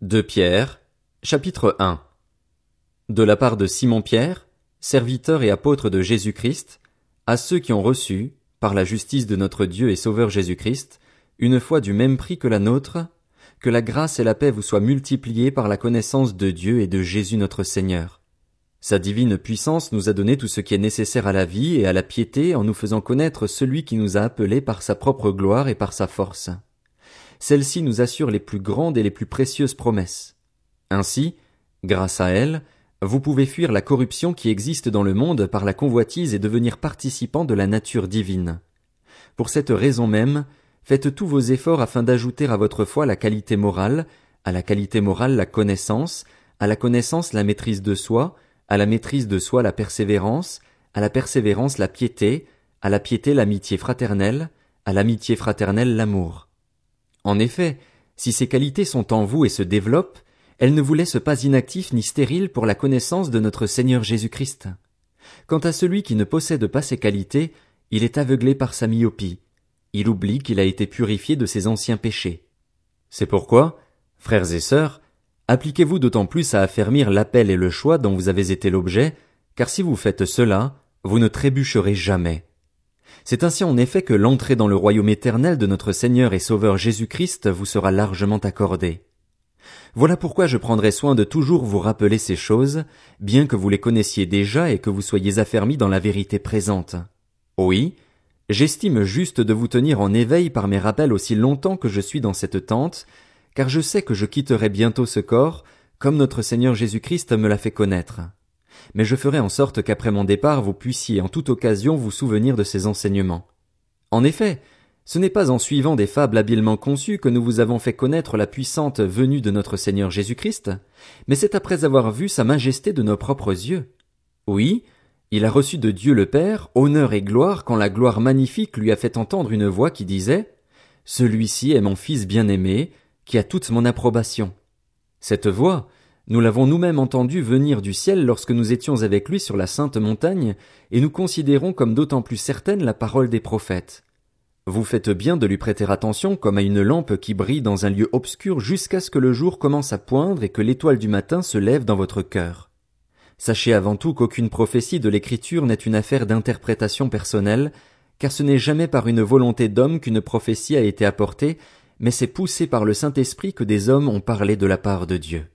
De Pierre, chapitre 1 De la part de Simon Pierre, serviteur et apôtre de Jésus-Christ, à ceux qui ont reçu, par la justice de notre Dieu et Sauveur Jésus-Christ, une foi du même prix que la nôtre, que la grâce et la paix vous soient multipliées par la connaissance de Dieu et de Jésus notre Seigneur. Sa divine puissance nous a donné tout ce qui est nécessaire à la vie et à la piété en nous faisant connaître celui qui nous a appelés par sa propre gloire et par sa force celle-ci nous assure les plus grandes et les plus précieuses promesses. Ainsi, grâce à elle, vous pouvez fuir la corruption qui existe dans le monde par la convoitise et devenir participant de la nature divine. Pour cette raison même, faites tous vos efforts afin d'ajouter à votre foi la qualité morale, à la qualité morale la connaissance, à la connaissance la maîtrise de soi, à la maîtrise de soi la persévérance, à la persévérance la piété, à la piété l'amitié fraternelle, à l'amitié fraternelle l'amour. En effet, si ces qualités sont en vous et se développent, elles ne vous laissent pas inactifs ni stériles pour la connaissance de notre Seigneur Jésus-Christ. Quant à celui qui ne possède pas ces qualités, il est aveuglé par sa myopie. Il oublie qu'il a été purifié de ses anciens péchés. C'est pourquoi, frères et sœurs, appliquez-vous d'autant plus à affermir l'appel et le choix dont vous avez été l'objet, car si vous faites cela, vous ne trébucherez jamais. C'est ainsi en effet que l'entrée dans le royaume éternel de notre Seigneur et Sauveur Jésus-Christ vous sera largement accordée. Voilà pourquoi je prendrai soin de toujours vous rappeler ces choses, bien que vous les connaissiez déjà et que vous soyez affermis dans la vérité présente. Oui, j'estime juste de vous tenir en éveil par mes rappels aussi longtemps que je suis dans cette tente, car je sais que je quitterai bientôt ce corps, comme notre Seigneur Jésus-Christ me l'a fait connaître mais je ferai en sorte qu'après mon départ vous puissiez en toute occasion vous souvenir de ces enseignements. En effet, ce n'est pas en suivant des fables habilement conçues que nous vous avons fait connaître la puissante venue de notre Seigneur Jésus-Christ, mais c'est après avoir vu sa majesté de nos propres yeux. Oui, il a reçu de Dieu le Père honneur et gloire quand la gloire magnifique lui a fait entendre une voix qui disait Celui-ci est mon Fils bien-aimé, qui a toute mon approbation. Cette voix, nous l'avons nous-mêmes entendu venir du ciel lorsque nous étions avec lui sur la sainte montagne, et nous considérons comme d'autant plus certaine la parole des prophètes. Vous faites bien de lui prêter attention comme à une lampe qui brille dans un lieu obscur jusqu'à ce que le jour commence à poindre et que l'étoile du matin se lève dans votre cœur. Sachez avant tout qu'aucune prophétie de l'écriture n'est une affaire d'interprétation personnelle, car ce n'est jamais par une volonté d'homme qu'une prophétie a été apportée, mais c'est poussé par le Saint-Esprit que des hommes ont parlé de la part de Dieu.